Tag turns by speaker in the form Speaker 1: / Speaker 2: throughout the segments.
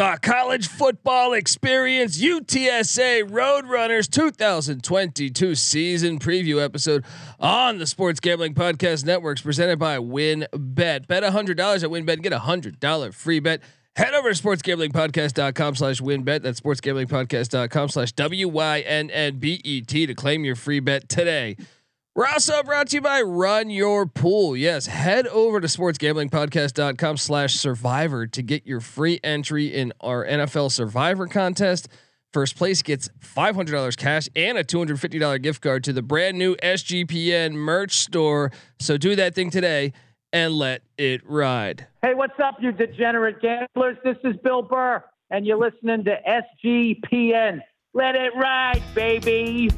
Speaker 1: The college football experience UTSA Roadrunners 2022 season preview episode on the Sports Gambling Podcast Networks presented by WynnBet. Bet $100 at WynnBet and get a $100 free bet. Head over to sportsgamblingpodcast.com slash wynnbet. That's sportsgamblingpodcast.com slash W-Y-N-N-B-E-T to claim your free bet today. We're also brought to you by Run Your Pool. Yes, head over to sportsgamblingpodcast.com slash survivor to get your free entry in our NFL Survivor contest. First place gets $500 cash and a $250 gift card to the brand new SGPN merch store. So do that thing today and let it ride.
Speaker 2: Hey, what's up, you degenerate gamblers? This is Bill Burr, and you're listening to SGPN. Let it ride, baby.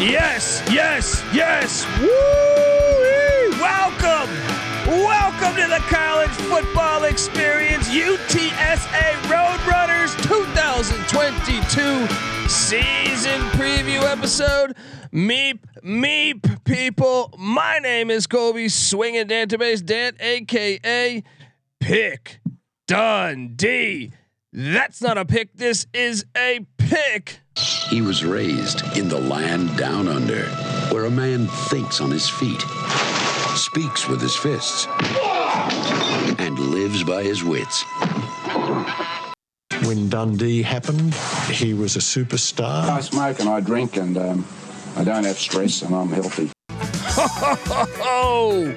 Speaker 1: Yes, yes, yes. Woo! Welcome. Welcome to the college football experience UTSA Roadrunners 2022 season preview episode. Meep, meep, people. My name is Colby Swinging Database Dan, aka Pick Dundee. That's not a pick. This is a pick.
Speaker 3: He was raised in the land down under, where a man thinks on his feet, speaks with his fists, and lives by his wits.
Speaker 4: When Dundee happened, he was a superstar.
Speaker 5: I smoke and I drink and um, I don't have stress and I'm healthy.
Speaker 1: Oh,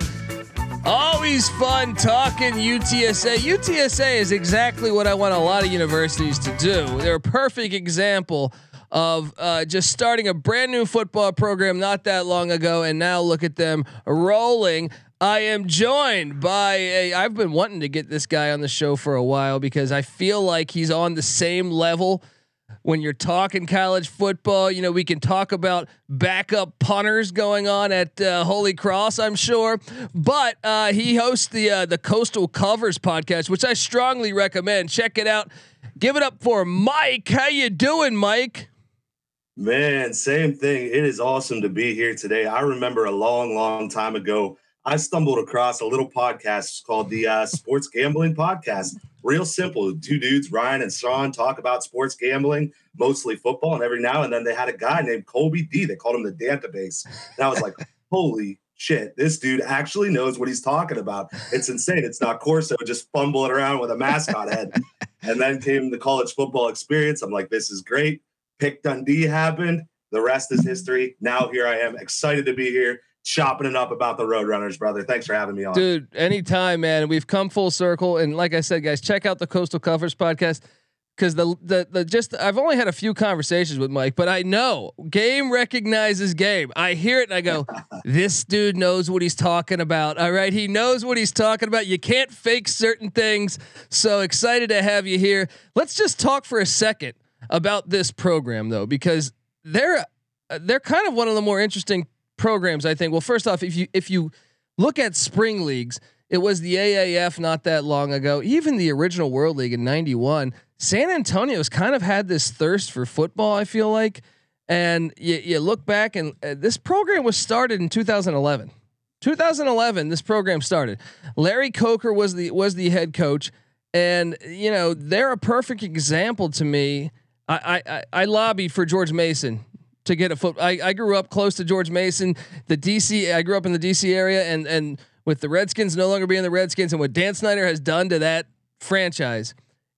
Speaker 1: always fun talking UTSA. UTSA is exactly what I want a lot of universities to do. They're a perfect example of uh, just starting a brand new football program not that long ago, and now look at them rolling. I am joined by a. I've been wanting to get this guy on the show for a while because I feel like he's on the same level when you're talking college football. You know, we can talk about backup punters going on at uh, Holy Cross, I'm sure. But uh, he hosts the uh, the Coastal Covers podcast, which I strongly recommend. Check it out. Give it up for Mike. How you doing, Mike?
Speaker 6: Man, same thing. It is awesome to be here today. I remember a long, long time ago, I stumbled across a little podcast called the uh, Sports Gambling Podcast. Real simple. Two dudes, Ryan and Sean, talk about sports gambling, mostly football, and every now and then they had a guy named Colby D. They called him the database. And I was like, holy shit, this dude actually knows what he's talking about. It's insane. It's not Corso just fumbling around with a mascot head. And then came the college football experience. I'm like, this is great. Pick Dundee happened. The rest is history. Now here I am, excited to be here, chopping it up about the Roadrunners, brother. Thanks for having me on,
Speaker 1: dude. Anytime, man. We've come full circle, and like I said, guys, check out the Coastal Covers podcast because the, the the just I've only had a few conversations with Mike, but I know game recognizes game. I hear it and I go, this dude knows what he's talking about. All right, he knows what he's talking about. You can't fake certain things. So excited to have you here. Let's just talk for a second about this program though, because they're they're kind of one of the more interesting programs. I think. Well, first off, if you if you look at spring leagues, it was the AAF not that long ago. Even the original World League in '91. San Antonio's kind of had this thirst for football. I feel like, and you, you look back and uh, this program was started in 2011. 2011, this program started. Larry Coker was the was the head coach, and you know they're a perfect example to me I, I I lobbied for George Mason to get a foot. I, I grew up close to George Mason. The DC. I grew up in the DC area, and and with the Redskins no longer being the Redskins, and what Dan Snyder has done to that franchise,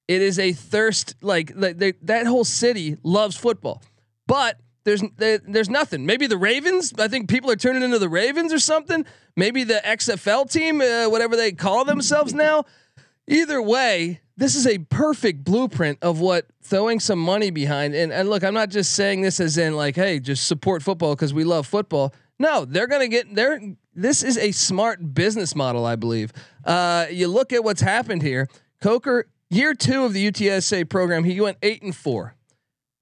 Speaker 1: it is a thirst. Like, like they, that whole city loves football, but there's there, there's nothing. Maybe the Ravens. I think people are turning into the Ravens or something. Maybe the XFL team, uh, whatever they call themselves now. Either way, this is a perfect blueprint of what throwing some money behind. And, and look, I'm not just saying this as in like, hey, just support football because we love football. No, they're gonna get there. This is a smart business model, I believe. Uh, you look at what's happened here. Coker, year two of the UTSA program, he went eight and four.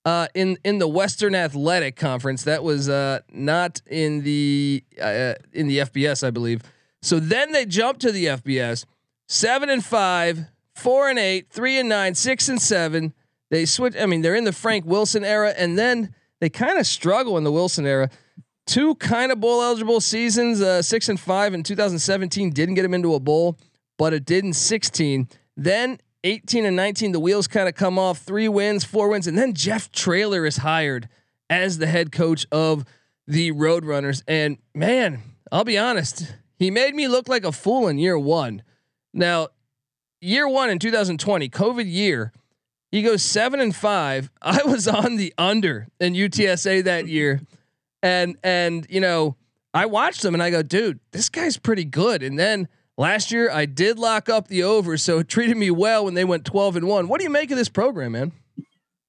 Speaker 1: uh, in in the Western Athletic Conference. That was uh, not in the uh, in the FBS, I believe. So then they jumped to the FBS, seven and five, four and eight, three and nine, six and seven. They switch. I mean, they're in the Frank Wilson era, and then they kind of struggle in the Wilson era. Two kind of bowl eligible seasons, uh, six and five in 2017 didn't get him into a bowl, but it did in 16. Then 18 and 19, the wheels kind of come off. Three wins, four wins, and then Jeff Traylor is hired as the head coach of the Roadrunners. And man, I'll be honest, he made me look like a fool in year one. Now, year one in 2020, COVID year, he goes seven and five. I was on the under in UTSA that year, and and you know I watched him and I go, dude, this guy's pretty good. And then Last year, I did lock up the over, so it treated me well when they went 12 and 1. What do you make of this program, man?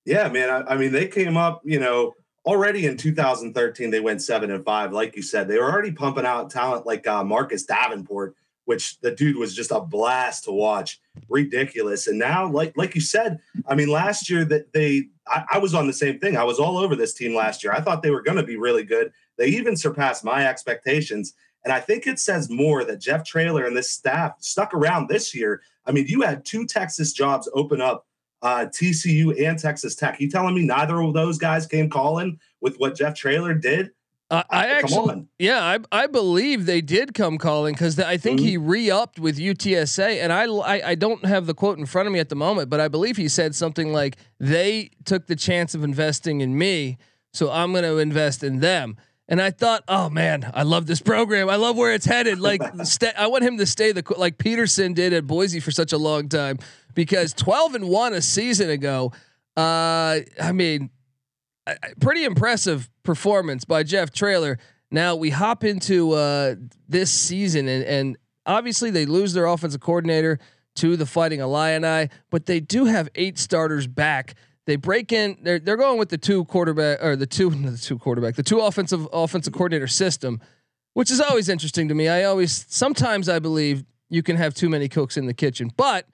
Speaker 6: Yeah, man. I, I mean, they came up, you know, already in 2013, they went 7 and 5. Like you said, they were already pumping out talent like uh, Marcus Davenport, which the dude was just a blast to watch. Ridiculous. And now, like like you said, I mean, last year that they I, I was on the same thing. I was all over this team last year. I thought they were going to be really good. They even surpassed my expectations. And I think it says more that Jeff Traylor and this staff stuck around this year. I mean, you had two Texas jobs open up, uh, TCU and Texas Tech. You telling me neither of those guys came calling with what Jeff Traylor did?
Speaker 1: Uh, I actually, yeah, I I believe they did come calling because I think mm-hmm. he re-upped with UTSA, and I, I I don't have the quote in front of me at the moment, but I believe he said something like they took the chance of investing in me, so I'm going to invest in them. And I thought, oh man, I love this program. I love where it's headed. Like, st- I want him to stay the like Peterson did at Boise for such a long time because 12 and one a season ago. Uh, I mean, pretty impressive performance by Jeff Traylor. Now we hop into uh, this season, and, and obviously they lose their offensive coordinator to the Fighting Illini, but they do have eight starters back. They break in. They're they're going with the two quarterback or the two the two quarterback the two offensive offensive coordinator system, which is always interesting to me. I always sometimes I believe you can have too many cooks in the kitchen, but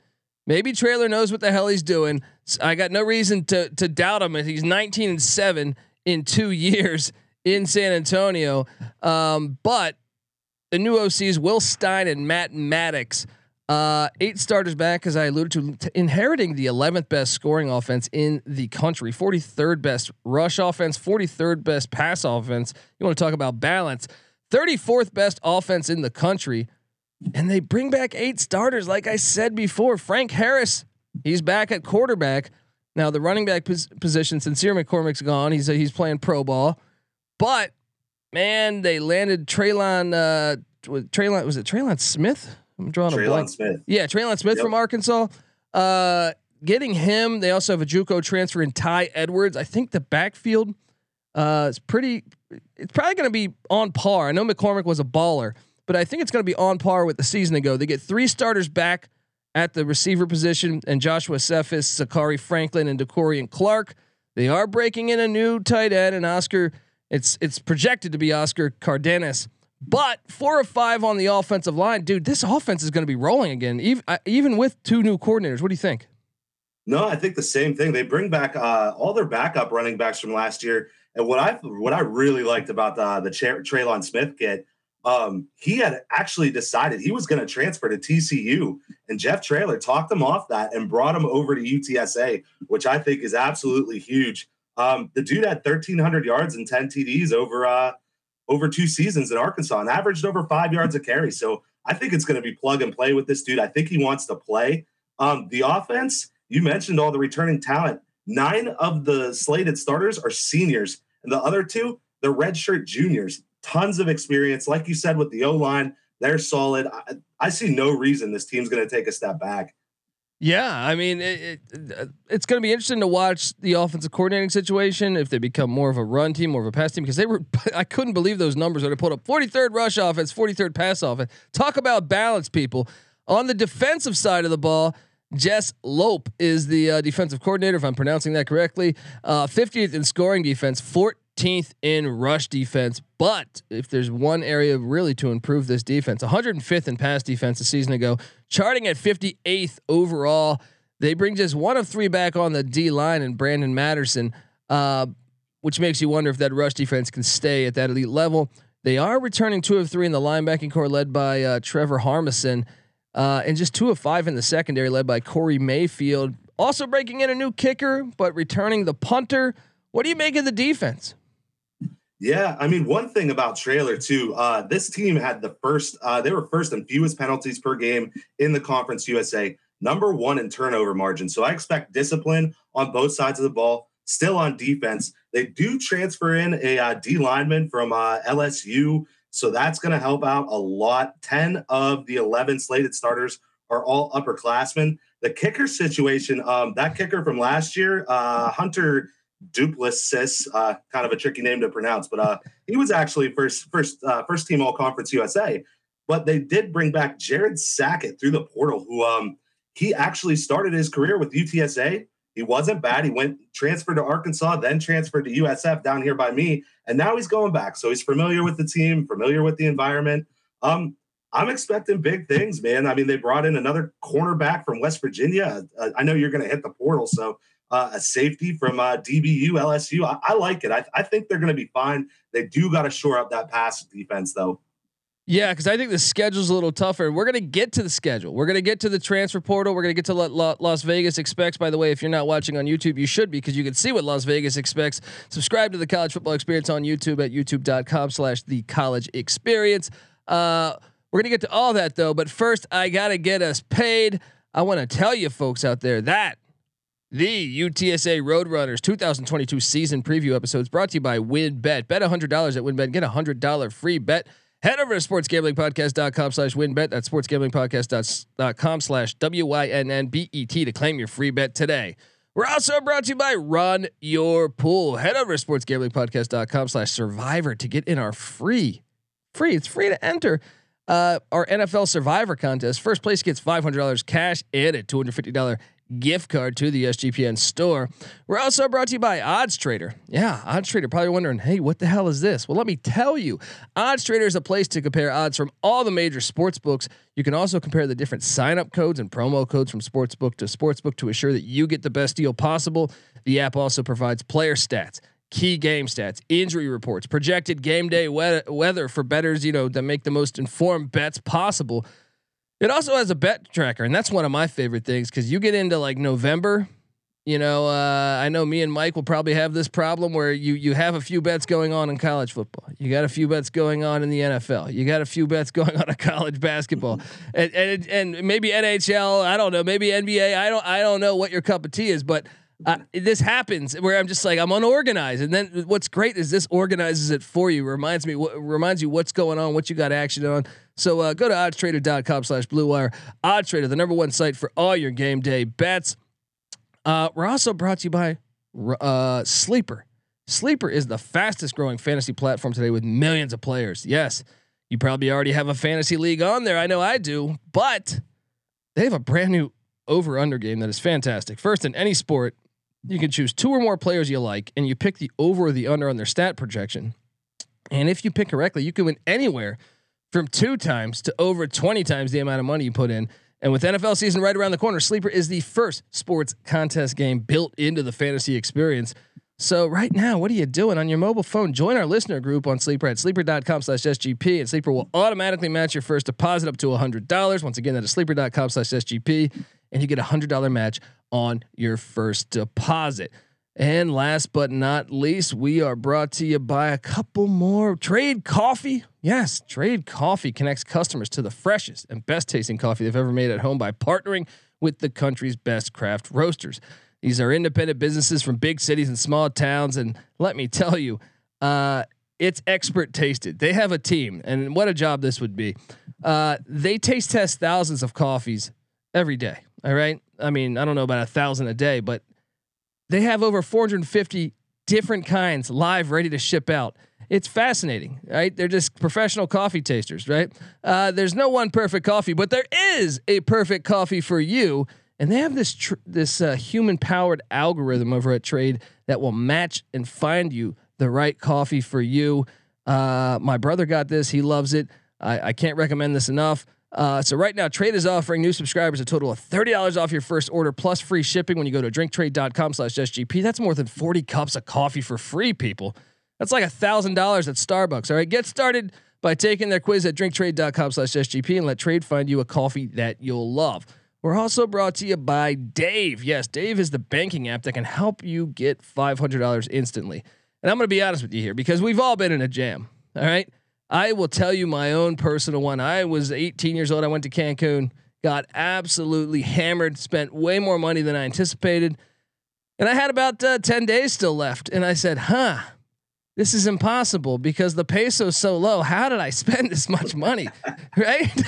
Speaker 1: maybe Traylor knows what the hell he's doing. I got no reason to to doubt him. He's 19 and seven in two years in San Antonio, um, but the new OCs Will Stein and Matt Mattox uh, eight starters back, as I alluded to, t- inheriting the 11th best scoring offense in the country, 43rd best rush offense, 43rd best pass offense. You want to talk about balance? 34th best offense in the country. And they bring back eight starters, like I said before. Frank Harris, he's back at quarterback. Now, the running back pos- position, Sincere McCormick's gone. He's, he's playing pro ball. But, man, they landed Trelon, uh, Trelon, was it Trelon Smith? I'm drawing Trelon a blank. Smith. Yeah, Trelon Smith yep. from Arkansas. Uh, getting him. They also have a JUCO transfer in Ty Edwards. I think the backfield uh, is pretty. It's probably going to be on par. I know McCormick was a baller, but I think it's going to be on par with the season ago. They get three starters back at the receiver position, and Joshua Cephus, Zakhari Franklin, and Decorian Clark. They are breaking in a new tight end, and Oscar. It's it's projected to be Oscar Cardenas. But four or five on the offensive line, dude. This offense is going to be rolling again, even uh, even with two new coordinators. What do you think?
Speaker 6: No, I think the same thing. They bring back uh, all their backup running backs from last year, and what I what I really liked about the the Trelon Smith kid, um, he had actually decided he was going to transfer to TCU, and Jeff Traylor talked him off that and brought him over to UTSA, which I think is absolutely huge. Um, the dude had 1,300 yards and 10 TDs over uh, over two seasons at Arkansas and averaged over five yards a carry. So I think it's going to be plug and play with this dude. I think he wants to play. Um, the offense, you mentioned all the returning talent. Nine of the slated starters are seniors, and the other two, they're redshirt juniors. Tons of experience. Like you said, with the O line, they're solid. I, I see no reason this team's going to take a step back.
Speaker 1: Yeah, I mean, it, it, it's going to be interesting to watch the offensive coordinating situation if they become more of a run team, more of a pass team, because they were. I couldn't believe those numbers when they put up 43rd rush offense, 43rd pass offense. Talk about balance, people. On the defensive side of the ball, Jess Loepp is the uh, defensive coordinator, if I'm pronouncing that correctly. Uh, 50th in scoring defense, 14th in rush defense. But if there's one area really to improve this defense, 105th in pass defense a season ago, charting at 58th overall. They bring just one of three back on the D line and Brandon Matterson. uh, which makes you wonder if that rush defense can stay at that elite level. They are returning two of three in the linebacking core, led by uh, Trevor Harmanson, uh, and just two of five in the secondary, led by Corey Mayfield. Also breaking in a new kicker, but returning the punter. What do you make of the defense?
Speaker 6: Yeah, I mean, one thing about Traylor too. Uh, this team had the first. Uh, they were first in fewest penalties per game in the Conference USA. Number one in turnover margin. So I expect discipline on both sides of the ball. Still on defense, they do transfer in a uh, D lineman from uh, LSU, so that's going to help out a lot. Ten of the eleven slated starters are all upperclassmen. The kicker situation, um, that kicker from last year, uh, Hunter Duplessis, uh, kind of a tricky name to pronounce, but uh, he was actually first first uh, first team All Conference USA. But they did bring back Jared Sackett through the portal, who um, he actually started his career with UTSA. He wasn't bad. He went transferred to Arkansas, then transferred to USF down here by me, and now he's going back. So he's familiar with the team, familiar with the environment. Um, I'm expecting big things, man. I mean, they brought in another cornerback from West Virginia. Uh, I know you're going to hit the portal, so uh, a safety from uh, DBU, LSU. I, I like it. I, I think they're going to be fine. They do got to shore up that pass defense, though.
Speaker 1: Yeah, because I think the schedule's a little tougher. We're gonna get to the schedule. We're gonna get to the transfer portal. We're gonna get to what Las Vegas expects. By the way, if you're not watching on YouTube, you should be because you can see what Las Vegas expects. Subscribe to the College Football Experience on YouTube at youtube.com/slash the College Experience. Uh, we're gonna get to all that though, but first I gotta get us paid. I want to tell you folks out there that the UTSA Roadrunners 2022 season preview episodes brought to you by WynnBET. Bet $100 at WynnBET. Get a $100 free bet. Head over to sportsgamblingpodcast.com slash wynnbet. That's sportsgamblingpodcast.com slash W-Y-N-N-B-E-T to claim your free bet today. We're also brought to you by Run Your Pool. Head over to sportsgamblingpodcast.com slash survivor to get in our free, free, it's free to enter uh, our NFL Survivor contest. First place gets $500 cash and a $250 gift card to the SGPN store. We're also brought to you by Odds Trader. Yeah, Odds Trader. Probably wondering, hey, what the hell is this? Well, let me tell you. Odds Trader is a place to compare odds from all the major sports books. You can also compare the different sign up codes and promo codes from sportsbook to sportsbook to assure that you get the best deal possible. The app also provides player stats. Key game stats, injury reports, projected game day weather for betters, you know, that make the most informed bets possible. It also has a bet tracker, and that's one of my favorite things because you get into like November. You know, uh, I know me and Mike will probably have this problem where you you have a few bets going on in college football. You got a few bets going on in the NFL. You got a few bets going on in college basketball, and, and and maybe NHL. I don't know. Maybe NBA. I don't I don't know what your cup of tea is, but uh, this happens where I'm just like I'm unorganized, and then what's great is this organizes it for you. Reminds me, w- reminds you what's going on, what you got action on. So uh, go to oddstrader.com slash blue wire. Oddstrader, the number one site for all your game day bets. Uh, we're also brought to you by uh, Sleeper. Sleeper is the fastest growing fantasy platform today with millions of players. Yes, you probably already have a fantasy league on there. I know I do, but they have a brand new over under game that is fantastic. First, in any sport, you can choose two or more players you like, and you pick the over or the under on their stat projection. And if you pick correctly, you can win anywhere from two times to over 20 times the amount of money you put in. And with NFL season right around the corner, Sleeper is the first sports contest game built into the fantasy experience. So right now, what are you doing on your mobile phone? Join our listener group on Sleeper at sleeper.com slash SGP and Sleeper will automatically match your first deposit up to $100. Once again, that is sleeper.com slash SGP and you get a $100 match on your first deposit. And last but not least, we are brought to you by a couple more Trade Coffee. Yes, Trade Coffee connects customers to the freshest and best tasting coffee they've ever made at home by partnering with the country's best craft roasters. These are independent businesses from big cities and small towns. And let me tell you, uh, it's expert tasted. They have a team, and what a job this would be. Uh, they taste test thousands of coffees every day. All right. I mean, I don't know about a thousand a day, but they have over 450 different kinds live ready to ship out. It's fascinating, right? They're just professional coffee tasters, right? Uh, there's no one perfect coffee, but there is a perfect coffee for you. And they have this tr- this uh, human powered algorithm over at Trade that will match and find you the right coffee for you. Uh, my brother got this; he loves it. I, I can't recommend this enough. Uh, so right now, Trade is offering new subscribers a total of thirty dollars off your first order plus free shipping when you go to drinktrade.com/sgp. That's more than forty cups of coffee for free, people. That's like a thousand dollars at Starbucks. All right, get started by taking their quiz at drinktrade.com/sgp and let Trade find you a coffee that you'll love. We're also brought to you by Dave. Yes, Dave is the banking app that can help you get five hundred dollars instantly. And I'm going to be honest with you here because we've all been in a jam. All right. I will tell you my own personal one. I was 18 years old. I went to Cancun, got absolutely hammered, spent way more money than I anticipated. And I had about uh, 10 days still left. And I said, huh, this is impossible because the peso's so low. How did I spend this much money? right.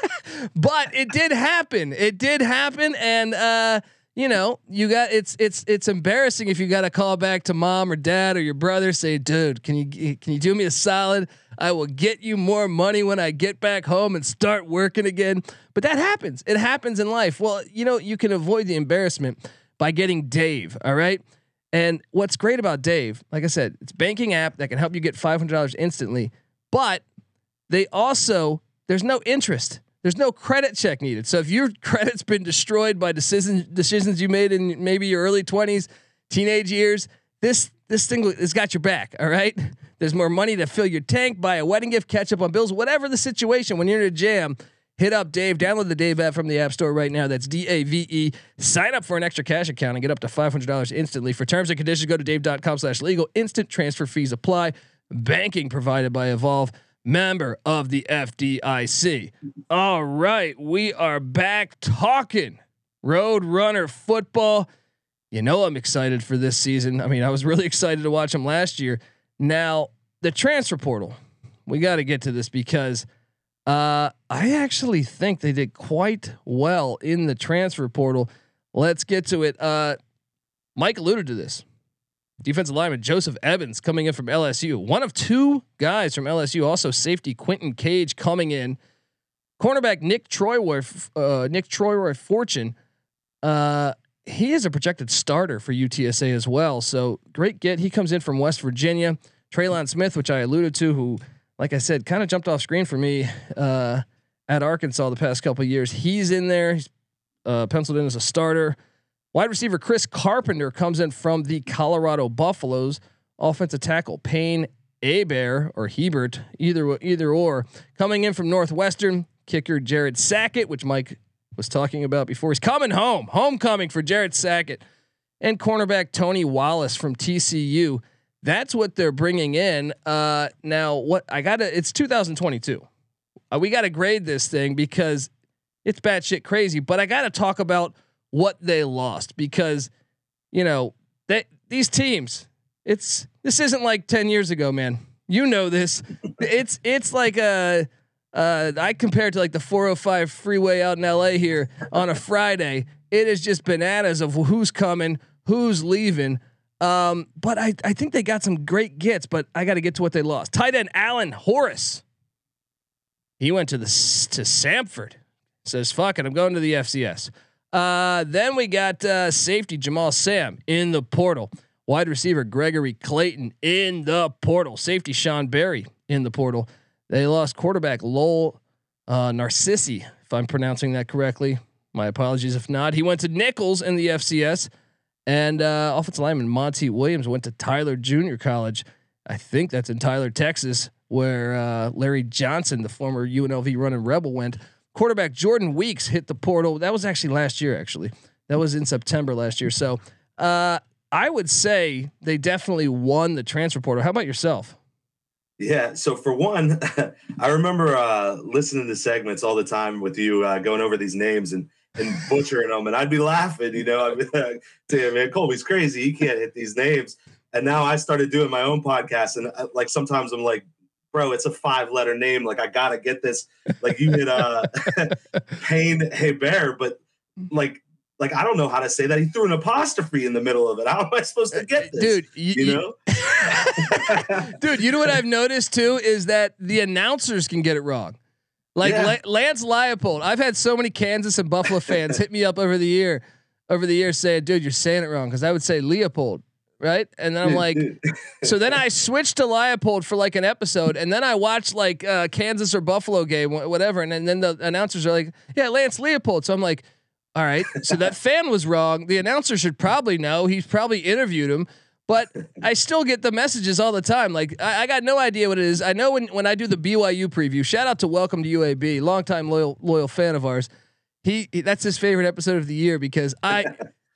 Speaker 1: but it did happen. It did happen. And, uh, you know, you got it's it's it's embarrassing if you got to call back to mom or dad or your brother say, "Dude, can you can you do me a solid? I will get you more money when I get back home and start working again." But that happens. It happens in life. Well, you know, you can avoid the embarrassment by getting Dave, all right? And what's great about Dave, like I said, it's banking app that can help you get $500 instantly, but they also there's no interest. There's no credit check needed. So if your credit's been destroyed by decisions decisions you made in maybe your early 20s, teenage years, this this thing has got your back. All right. There's more money to fill your tank, buy a wedding gift, catch up on bills, whatever the situation. When you're in a jam, hit up Dave. Download the Dave app from the App Store right now. That's D A V E. Sign up for an extra cash account and get up to $500 instantly. For terms and conditions, go to dave.com/slash legal. Instant transfer fees apply. Banking provided by Evolve member of the FDIC. All right, we are back talking Road Runner football. You know, I'm excited for this season. I mean, I was really excited to watch them last year. Now, the transfer portal, we got to get to this because uh, I actually think they did quite well in the transfer portal. Let's get to it. Uh, Mike alluded to this defensive lineman Joseph Evans coming in from LSU. One of two guys from LSU. Also safety Quentin Cage coming in. Cornerback Nick Troy, uh, Nick Troy Fortune. Uh, he is a projected starter for UTSA as well. So great get. He comes in from West Virginia. Trelon Smith, which I alluded to, who, like I said, kind of jumped off screen for me uh, at Arkansas the past couple years. He's in there. He's uh, penciled in as a starter. Wide receiver Chris Carpenter comes in from the Colorado Buffaloes. Offensive tackle Payne Abear or Hebert, either either or, coming in from Northwestern. Kicker Jared Sackett, which Mike was talking about before. He's coming home. Homecoming for Jared Sackett. And cornerback Tony Wallace from TCU. That's what they're bringing in. Uh, now, what I got to, it's 2022. Uh, we got to grade this thing because it's batshit crazy, but I got to talk about what they lost because you know they these teams it's this isn't like 10 years ago man you know this it's it's like a uh, I compare it to like the 405 freeway out in LA here on a Friday. It is just bananas of who's coming, who's leaving. Um, but I, I think they got some great gets, but I got to get to what they lost. Tight end Allen Horace. He went to the to Samford. Says, fuck it, I'm going to the FCS. Uh, then we got uh, safety Jamal Sam in the portal. Wide receiver Gregory Clayton in the portal. Safety Sean Barry in the portal. They lost quarterback Lowell uh, Narcisse, if I'm pronouncing that correctly. My apologies if not. He went to Nicholls in the FCS. And uh, offensive lineman Monty Williams went to Tyler Junior College. I think that's in Tyler, Texas, where uh, Larry Johnson, the former UNLV running rebel, went. Quarterback Jordan Weeks hit the portal. That was actually last year. Actually, that was in September last year. So uh, I would say they definitely won the transfer portal. How about yourself?
Speaker 6: Yeah. So for one, I remember uh, listening to segments all the time with you uh, going over these names and and butchering them, and I'd be laughing. You know, I'd be like, "Damn, man, Colby's crazy. He can't hit these names." And now I started doing my own podcast, and uh, like sometimes I'm like, bro, it's a five letter name. Like I gotta get this. Like you hit uh Payne Hey Bear, but like like I don't know how to say that. He threw an apostrophe in the middle of it. How am I supposed to get this?
Speaker 1: Dude,
Speaker 6: you, you know?
Speaker 1: Dude, you know what I've noticed too is that the announcers can get it wrong. Like yeah. Lance Leopold, I've had so many Kansas and Buffalo fans hit me up over the year, over the years saying, "Dude, you're saying it wrong." Because I would say Leopold, right? And then I'm like, so then I switched to Leopold for like an episode, and then I watched like uh, Kansas or Buffalo game, whatever, and, and then the announcers are like, yeah, Lance Leopold. So I'm like, all right, so that fan was wrong. The announcer should probably know. He's probably interviewed him. But I still get the messages all the time. Like I, I, got no idea what it is. I know when when I do the BYU preview. Shout out to Welcome to UAB, longtime loyal loyal fan of ours. He, he that's his favorite episode of the year because I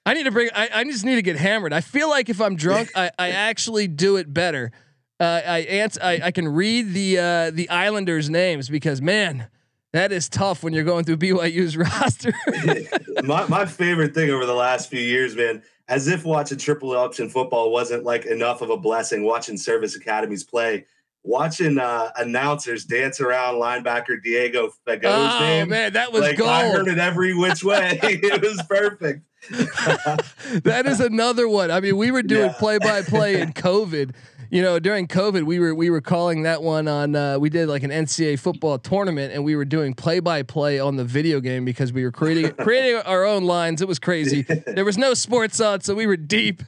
Speaker 1: I need to bring. I, I just need to get hammered. I feel like if I'm drunk, I, I actually do it better. Uh, I answer. I, I can read the uh, the Islanders' names because man, that is tough when you're going through BYU's roster.
Speaker 6: my my favorite thing over the last few years, man, as if watching triple option football wasn't like enough of a blessing. Watching service academies play, watching uh, announcers dance around linebacker Diego Fagot's
Speaker 1: oh,
Speaker 6: name.
Speaker 1: man, that was
Speaker 6: like,
Speaker 1: gold.
Speaker 6: I heard it every which way. it was perfect.
Speaker 1: that is another one. I mean, we were doing play by play in COVID. You know, during COVID, we were we were calling that one on. Uh, we did like an NCAA football tournament, and we were doing play by play on the video game because we were creating creating our own lines. It was crazy. There was no sports on, so we were deep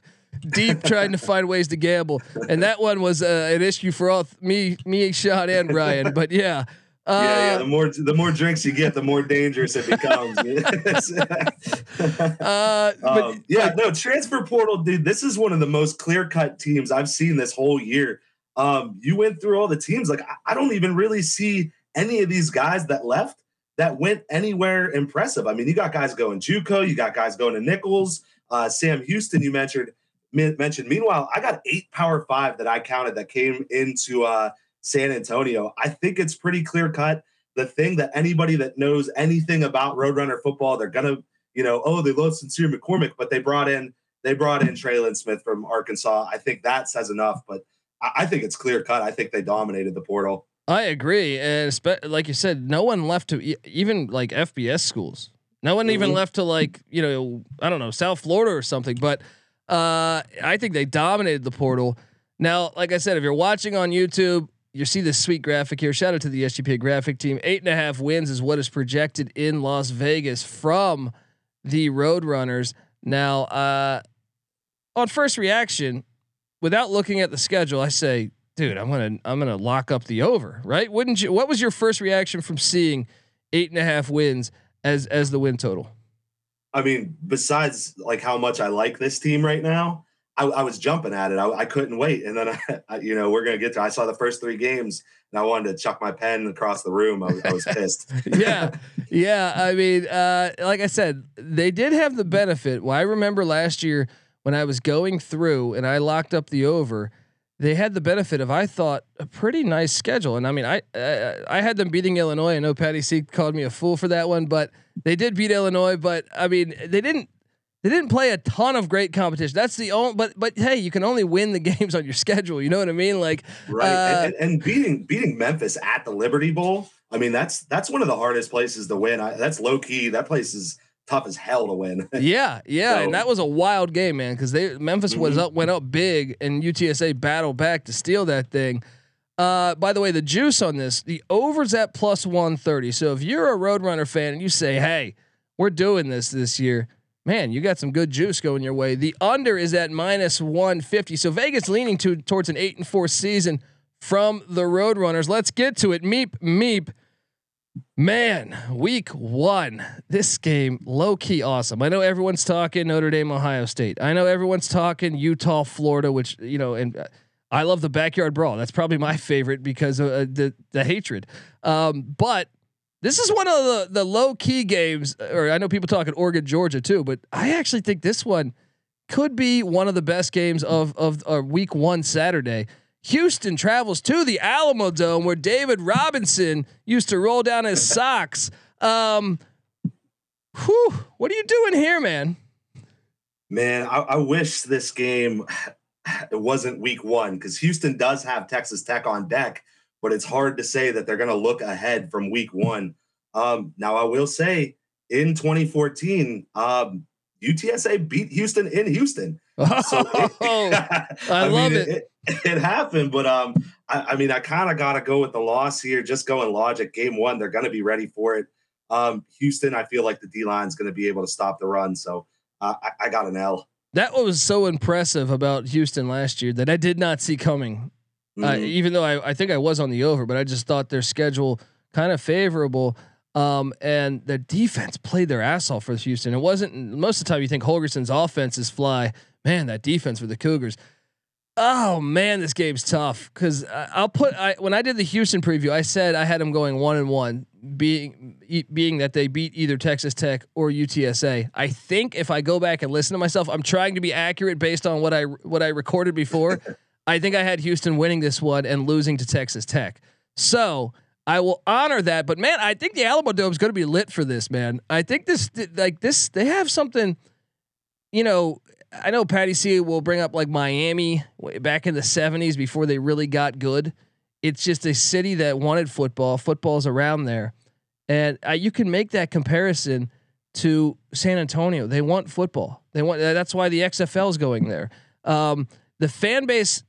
Speaker 1: deep trying to find ways to gamble, and that one was uh, an issue for all th- me, me, Sean, and Ryan. But yeah.
Speaker 6: Uh, yeah, yeah. The more the more drinks you get, the more dangerous it becomes. uh, but, um, yeah, no transfer portal, dude. This is one of the most clear cut teams I've seen this whole year. Um, you went through all the teams. Like I, I don't even really see any of these guys that left that went anywhere impressive. I mean, you got guys going JUCO, you got guys going to Nicholls, uh, Sam Houston. You mentioned mentioned. Meanwhile, I got eight Power Five that I counted that came into uh, San Antonio. I think it's pretty clear cut. The thing that anybody that knows anything about Roadrunner football, they're gonna, you know, oh, they lost Sincere McCormick, but they brought in they brought in Trelon Smith from Arkansas. I think that says enough, but I, I think it's clear cut. I think they dominated the portal.
Speaker 1: I agree, and like you said, no one left to even like FBS schools. No one mm-hmm. even left to like you know I don't know South Florida or something, but uh, I think they dominated the portal. Now, like I said, if you're watching on YouTube, you see this sweet graphic here. Shout out to the SGPA graphic team. Eight and a half wins is what is projected in Las Vegas from the Roadrunners. Now, uh, on first reaction, without looking at the schedule, I say, dude, I'm gonna I'm gonna lock up the over, right? Wouldn't you? What was your first reaction from seeing eight and a half wins as as the win total?
Speaker 6: I mean, besides like how much I like this team right now, I, I was jumping at it. I, I, couldn't wait. And then, I, I, you know, we're gonna get to. I saw the first three games, and I wanted to chuck my pen across the room. I was, I was pissed.
Speaker 1: yeah, yeah. I mean, uh, like I said, they did have the benefit. Well, I remember last year when I was going through and I locked up the over they had the benefit of I thought a pretty nice schedule, and I mean I I, I had them beating Illinois. I know Patty C called me a fool for that one, but they did beat Illinois. But I mean they didn't they didn't play a ton of great competition. That's the only. But but hey, you can only win the games on your schedule. You know what I mean? Like
Speaker 6: right, uh, and, and, beating beating Memphis at the Liberty Bowl. I mean that's that's one of the hardest places to win. I, that's low key. That place is tough as hell to win.
Speaker 1: yeah, yeah, so, and that was a wild game, man, because they Memphis mm-hmm. was up, went up big, and UTSA battled back to steal that thing. Uh, by the way, the juice on this, the overs at plus one thirty. So if you're a Roadrunner fan and you say, "Hey, we're doing this this year," man, you got some good juice going your way. The under is at minus one fifty. So Vegas leaning to towards an eight and four season from the Roadrunners. Let's get to it. Meep meep. Man, week one, this game low key awesome. I know everyone's talking Notre Dame, Ohio State. I know everyone's talking Utah, Florida, which you know, and I love the backyard brawl. That's probably my favorite because of uh, the the hatred. Um, but this is one of the the low key games. Or I know people talking Oregon, Georgia too, but I actually think this one could be one of the best games of of uh, week one Saturday. Houston travels to the Alamodome where David Robinson used to roll down his socks. Um, whew, what are you doing here, man?
Speaker 6: Man, I, I wish this game it wasn't week one because Houston does have Texas Tech on deck, but it's hard to say that they're going to look ahead from week one. Um, now, I will say in 2014, um, UTSA beat Houston in Houston. So it,
Speaker 1: I, I, love
Speaker 6: mean,
Speaker 1: it.
Speaker 6: it it happened, but um, I, I mean, I kind of got to go with the loss here. Just going logic. Game one, they're going to be ready for it. Um, Houston, I feel like the D line is going to be able to stop the run, so uh, I, I got an L.
Speaker 1: That was so impressive about Houston last year that I did not see coming. Uh,
Speaker 6: Mhm.
Speaker 1: even though I, I think I was on the over, but I just thought their schedule kind of favorable. Um, and their defense played their ass off for Houston. It wasn't most of the time you think Holgorsen's offenses fly. Man, that defense for the Cougars. Oh man, this game's tough because I'll put I when I did the Houston preview, I said I had them going one and one, being e- being that they beat either Texas Tech or UTSA. I think if I go back and listen to myself, I'm trying to be accurate based on what I what I recorded before. I think I had Houston winning this one and losing to Texas Tech. So I will honor that. But man, I think the Alamo Dome is going to be lit for this. Man, I think this like this they have something. You know, I know Patty C will bring up like Miami back in the '70s before they really got good. It's just a city that wanted football. Football's around there, and uh, you can make that comparison to San Antonio. They want football. They want. That's why the XFL is going there. Um, the fan base.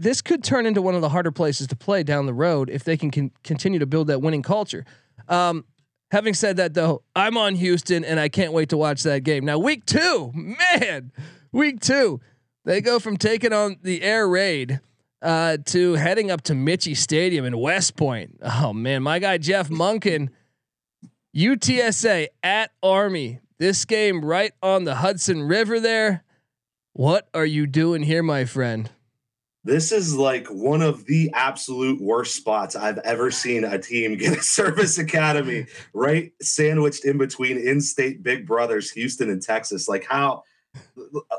Speaker 1: This could turn into one of the harder places to play down the road if they can, can continue to build that winning culture. Um, having said that, though, I'm on Houston and I can't wait to watch that game. Now, week two, man, week two, they go from taking on the air raid uh, to heading up to Michie Stadium in West Point. Oh man, my guy Jeff Monken, UTSA at Army. This game right on the Hudson River there. What are you doing here, my friend?
Speaker 6: This is like one of the absolute worst spots I've ever seen a team get a service academy right sandwiched in between in-state big brothers, Houston and Texas. Like how,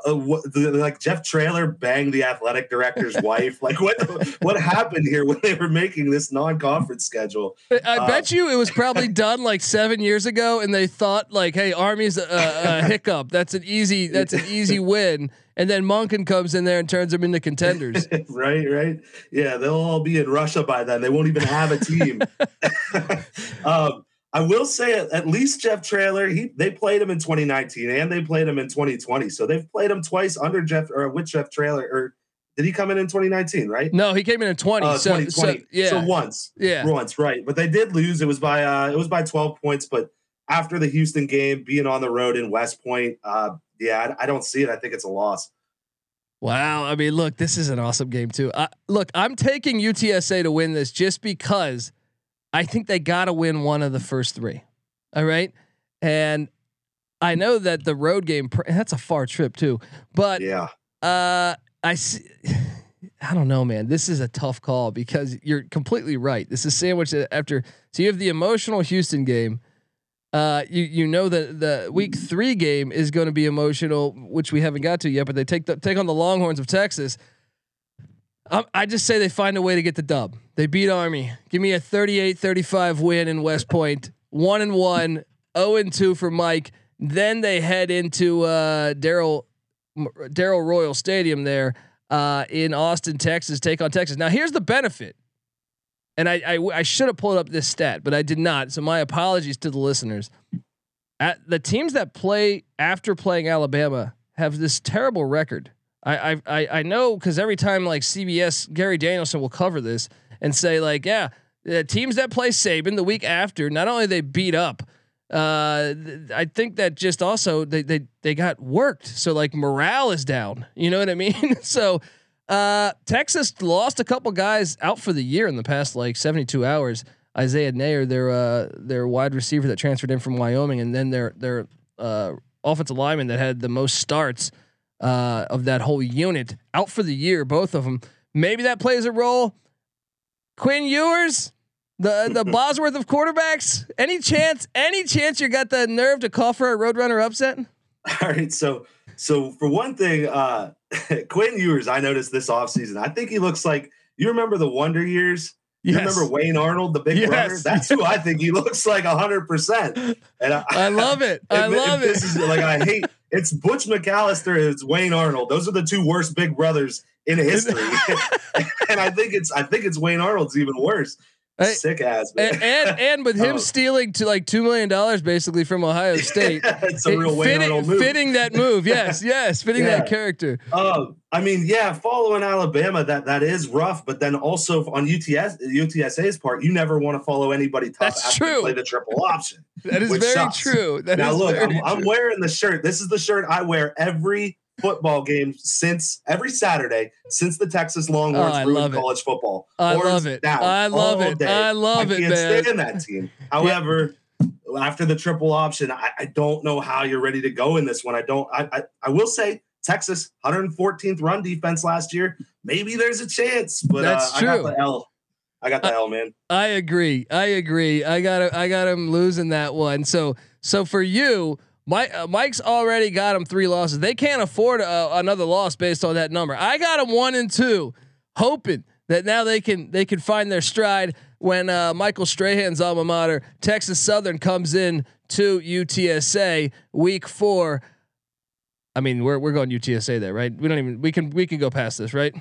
Speaker 6: uh, what, the, like Jeff Traylor banged the athletic director's wife. Like what what happened here when they were making this non-conference schedule?
Speaker 1: I
Speaker 6: Uh,
Speaker 1: bet you it was probably done like seven years ago, and they thought like, "Hey, Army's a, a hiccup. That's an easy. That's an easy win." And then Monken comes in there and turns them into contenders.
Speaker 6: right, right. Yeah, they'll all be in Russia by then. They won't even have a team. um, I will say at, least Jeff Traylor, he they played him in 2019 and they played him in 2020. So they've played him twice under Jeff or with Jeff Traylor. Or did he come in in 2019? Right?
Speaker 1: No, he came in in twenty.
Speaker 6: Uh,
Speaker 1: so,
Speaker 6: 2020.
Speaker 1: so yeah,
Speaker 6: So once,
Speaker 1: yeah.
Speaker 6: once, right? But they did lose. It was by uh, it was by 12 points. But after the Houston game, being on the road in West Point, uh, yeah, I, I don't see it. I think it's a loss.
Speaker 1: Wow. I mean, look, this is an awesome game too. Uh, look, I'm taking UTSA to win this just because I think they got to win one of the first three. All right, and I know that the road game, that's a far trip too, but
Speaker 6: Yeah.
Speaker 1: Uh, I see. I don't know, man. This is a tough call because you're completely right. This is sandwiched after. So you have the emotional Houston game. Uh, you you know that the week three game is going to be emotional, which we haven't got to yet. But they take the, take on the Longhorns of Texas. Um, I just say they find a way to get the dub. They beat Army. Give me a 38-35 win in West Point. One and one, 0 and two for Mike. Then they head into uh, Darrell Darrell Royal Stadium there uh, in Austin, Texas, take on Texas. Now here's the benefit, and I I, I should have pulled up this stat, but I did not. So my apologies to the listeners. At the teams that play after playing Alabama have this terrible record. I I I, know because every time like CBS Gary Danielson will cover this and say like yeah the teams that play Saban the week after not only they beat up uh, I think that just also they they they got worked. So like morale is down. You know what I mean? so uh, Texas lost a couple guys out for the year in the past like 72 hours. Isaiah Neyor, their uh, their wide receiver that transferred in from Wyoming, and then their their uh, offensive lineman that had the most starts uh, of that whole unit out for the year. Both of them. Maybe that plays a role. Quinn Ewers, the the Bosworth of quarterbacks. Any chance? Any chance you got the nerve to call for a Roadrunner upset?
Speaker 6: All right, so so for one thing, uh Quinn Ewers, I noticed this offseason. I think he looks like you remember the Wonder Years. You remember Wayne Arnold, the big
Speaker 1: Yes.
Speaker 6: brother? That's who I think he looks like hundred percent. And I,
Speaker 1: I love it. I
Speaker 6: if-
Speaker 1: love it.
Speaker 6: Is, like I hate it's Butch McAllister, it's Wayne Arnold. Those are the two worst big brothers in history. and I think it's I think it's Wayne Arnold's even worse. Sick ass man.
Speaker 1: and, and and with him
Speaker 6: Oh.
Speaker 1: stealing to like two million dollars basically from Ohio State,
Speaker 6: it's a real
Speaker 1: fitting, fitting that move. Yes, yes, fitting that character.
Speaker 6: Um, I mean, yeah, following Alabama, that that is rough. But then also on UTS UTSA's part, you never want to follow anybody tough
Speaker 1: That's
Speaker 6: after
Speaker 1: true.
Speaker 6: play the triple option.
Speaker 1: That is very
Speaker 6: sucks.
Speaker 1: true. That is
Speaker 6: now look, I'm, I'm wearing the shirt. This is the shirt I wear every football game since every Saturday since the Texas Longhorns
Speaker 1: Oh,
Speaker 6: ruined
Speaker 1: it.
Speaker 6: college football.
Speaker 1: I
Speaker 6: Horns
Speaker 1: love it.
Speaker 6: down
Speaker 1: I love it.
Speaker 6: day.
Speaker 1: I love
Speaker 6: I
Speaker 1: it,
Speaker 6: can't stand that team. However, after the triple option, I, I don't know how you're ready to go in this one. I don't. I, I I will say Texas 114th run defense last year. Maybe there's a chance, but
Speaker 1: That's
Speaker 6: uh, I
Speaker 1: true.
Speaker 6: got the L. I got the L, man.
Speaker 1: I agree. I agree. I got I got him losing that one. So so for you, Uh, Mike's already got him three losses. They can't afford uh, another loss based on that number. I got him one and two, hoping that now they can they can find their stride when uh, Michael Strahan's alma mater, Texas Southern, comes in to UTSA week four. I mean, we're we're going UTSA there, right? We don't even we can we can go past this, right?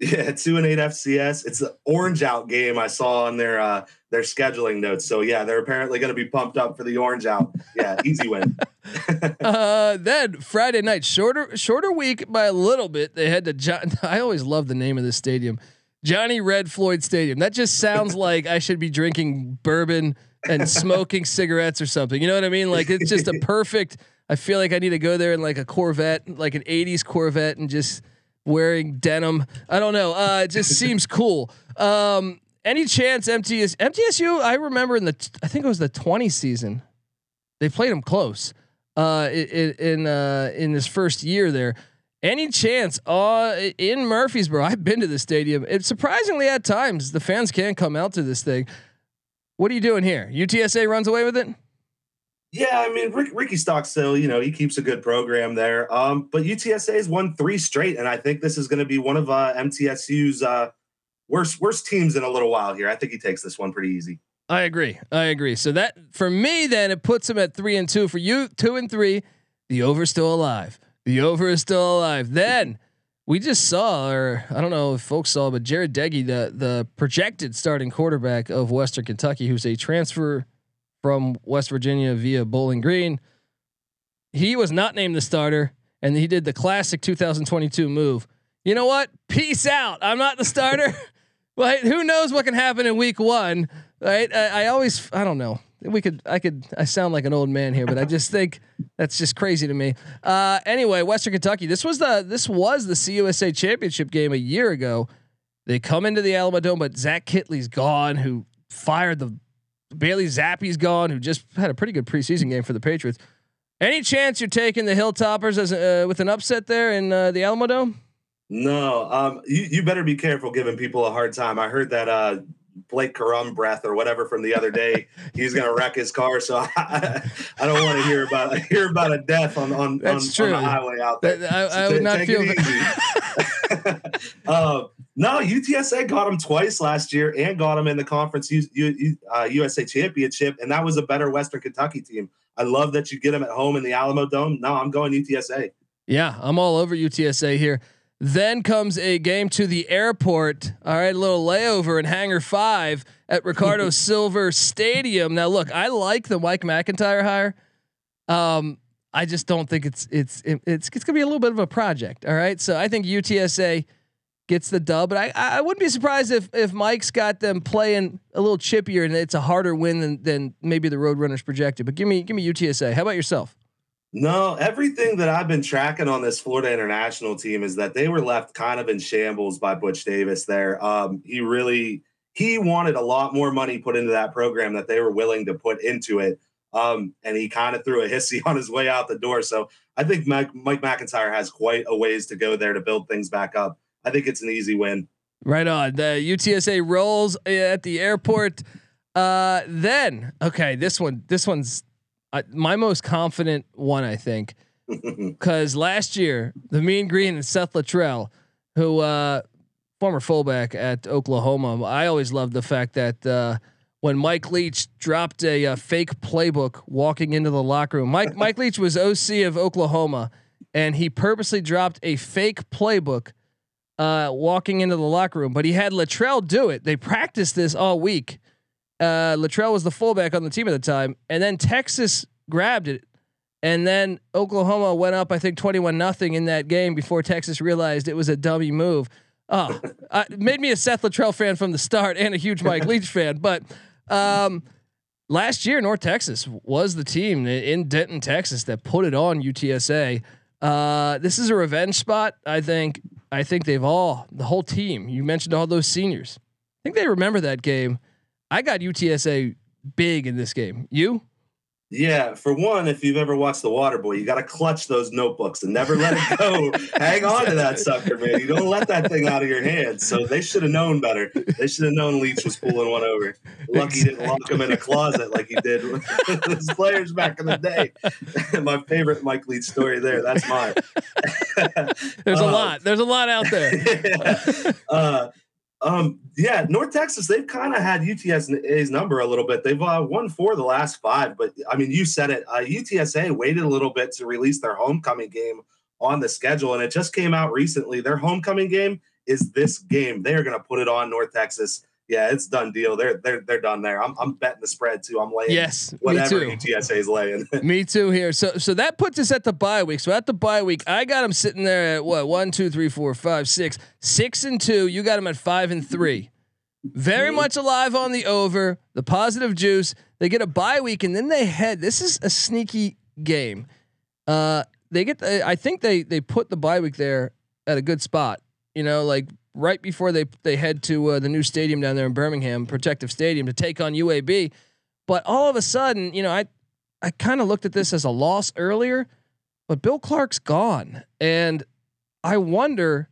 Speaker 6: Yeah, two and eight FCS. It's the orange out game I saw on their uh their scheduling notes. So yeah, they're apparently going to be pumped up for the orange out. Yeah, easy win.
Speaker 1: uh, then Friday night, shorter shorter week by a little bit. They had to. John, I always love the name of this stadium, Johnny Red Floyd Stadium. That just sounds like I should be drinking bourbon and smoking cigarettes or something. You know what I mean? Like it's just a perfect. I feel like I need to go there in like a Corvette, like an '80s Corvette, and just wearing denim. I don't know. Uh, it just seems cool. Um, any chance MTS MTSU? I remember in the I think it was the 20 season. They played them close uh, in in, uh, in his first year there. Any chance uh, in Murfreesboro? I've been to the stadium. It's surprisingly at times the fans can come out to this thing. What are you doing here? UTSA runs away with it.
Speaker 6: Yeah, I mean Rick, Ricky Stockstill, you know, he keeps a good program there. Um, but UTSA has won three straight, and I think this is going to be one of uh, MTSU's uh, worst worst teams in a little while here. I think he takes this one pretty easy.
Speaker 1: I agree. I agree. So that for me, then it puts him at three and two. For you, two and three. The over's still alive. The over is still alive. Then we just saw, or I don't know if folks saw, but Jarret Doege, the the projected starting quarterback of Western Kentucky, who's a transfer from West Virginia via Bowling Green. He was not named the starter, and he did the classic 2022 move. You know what? Peace out. I'm not the starter. Right? Who knows what can happen in week one? Right? I, I always, I don't know. We could, I could, I sound like an old man here, but I just think that's just crazy to me. Uh, anyway, Western Kentucky. This was the, this was the CUSA championship game a year ago. They come into the Alamo Dome, but Zach Kittley's gone, who fired the Bailey Zappe's gone, who just had a pretty good preseason game for the Patriots. Any chance you're taking the Hilltoppers as uh, with an upset there in uh, the Alamo Dome?
Speaker 6: No, um, you, you better be careful giving people a hard time. I heard that uh, Blake Corum breath or whatever from the other day. he's going to wreck his car, so I, I don't want to hear about hear about a death on on, on, on the highway out there.
Speaker 1: That- I, I would
Speaker 6: ta-
Speaker 1: not feel.
Speaker 6: it easy. no, UTSA got him twice last year and got him in the conference U, U, uh, USA championship, and that was a better Western Kentucky team. I love that you get them at home in the Alamo Dome. No, I'm going UTSA.
Speaker 1: Yeah, I'm all over UTSA here. Then comes a game to the airport. All right, a little layover in Hangar Five at Riccardo Silva Stadium. Now, look, I like the Mike MacIntyre hire. Um, I just don't think it's it's it's it's gonna be a little bit of a project. All right, so I think UTSA gets the dub, but I I wouldn't be surprised if if Mike's got them playing a little chippier and it's a harder win than than maybe the Roadrunners projected. But give me give me UTSA. How about yourself?
Speaker 6: No, everything that I've been tracking on this Florida international team is that they were left kind of in shambles by Butch Davis there. Um, he really he wanted a lot more money put into that program that they were willing to put into it. Um, and he kind of threw a hissy on his way out the door. So I think Mike, Mike MacIntyre has quite a ways to go there to build things back up. I think it's an easy win.
Speaker 1: Right on. The UTSA rolls at the airport. Uh, then okay, this one, this one's uh, my most confident one, I think, because last year the Mean Green and Seth Littrell, who uh, former fullback at Oklahoma, I always loved the fact that uh, when Mike Leach dropped a, uh fake playbook walking into the locker room, Mike Mike Leach was OC of Oklahoma, and he purposely dropped a fake playbook uh, walking into the locker room, but he had Littrell do it. They practiced this all week. Uh, Littrell was the fullback on the team at the time, and then Texas grabbed it, and then Oklahoma went up, I think, twenty-one nothing in that game before Texas realized it was a dummy move. Oh, uh, made me a Seth Littrell fan from the start and a huge Mike Leach fan. But um, last year, North Texas was the team in Denton, Texas, that put it on UTSA. Uh, this is a revenge spot. I think. I think they've all the whole team. You mentioned all those seniors. I think they remember that game. I got UTSA big in this game. You?
Speaker 6: Yeah, for one, if you've ever watched The Water Boy, you got to clutch those notebooks and never let it go. Hang on to that sucker, man. You don't let that thing out of your hands. So they should have known better. They should have known Leach was pulling one over. Lucky he didn't lock him in a closet like he did with his players back in the day. My favorite Mike Leach story there. That's mine.
Speaker 1: There's a
Speaker 6: Uh,
Speaker 1: lot. There's a lot out there.
Speaker 6: uh, um, yeah, North Texas, they've kind of had UTSA's number a little bit. They've uh, won four the last five, but I mean, you said it. Uh, UTSA waited a little bit to release their homecoming game on the schedule, and it just came out recently. Their homecoming game is this game. They are going to put it on North Texas. Yeah, it's done deal. They're they're they're done there. I'm I'm betting the spread too. I'm laying
Speaker 1: Yes, me
Speaker 6: whatever
Speaker 1: too.
Speaker 6: UTSA is laying.
Speaker 1: Me too here. So so that puts us at the bye week. So at the bye week, I got them sitting there at what one, two, three, four, five, six, six and two. You got them at five and three. Very much alive on the over. The positive juice. They get a bye week and then they head. This is a sneaky game. Uh, they get. The, I think they they put the bye week there at a good spot. You know, like right before they they head to uh, the new stadium down there in Birmingham, Protective Stadium, to take on UAB. But all of a sudden, you know, I I kind of looked at this as a loss earlier, but Bill Clark's gone, and I wonder.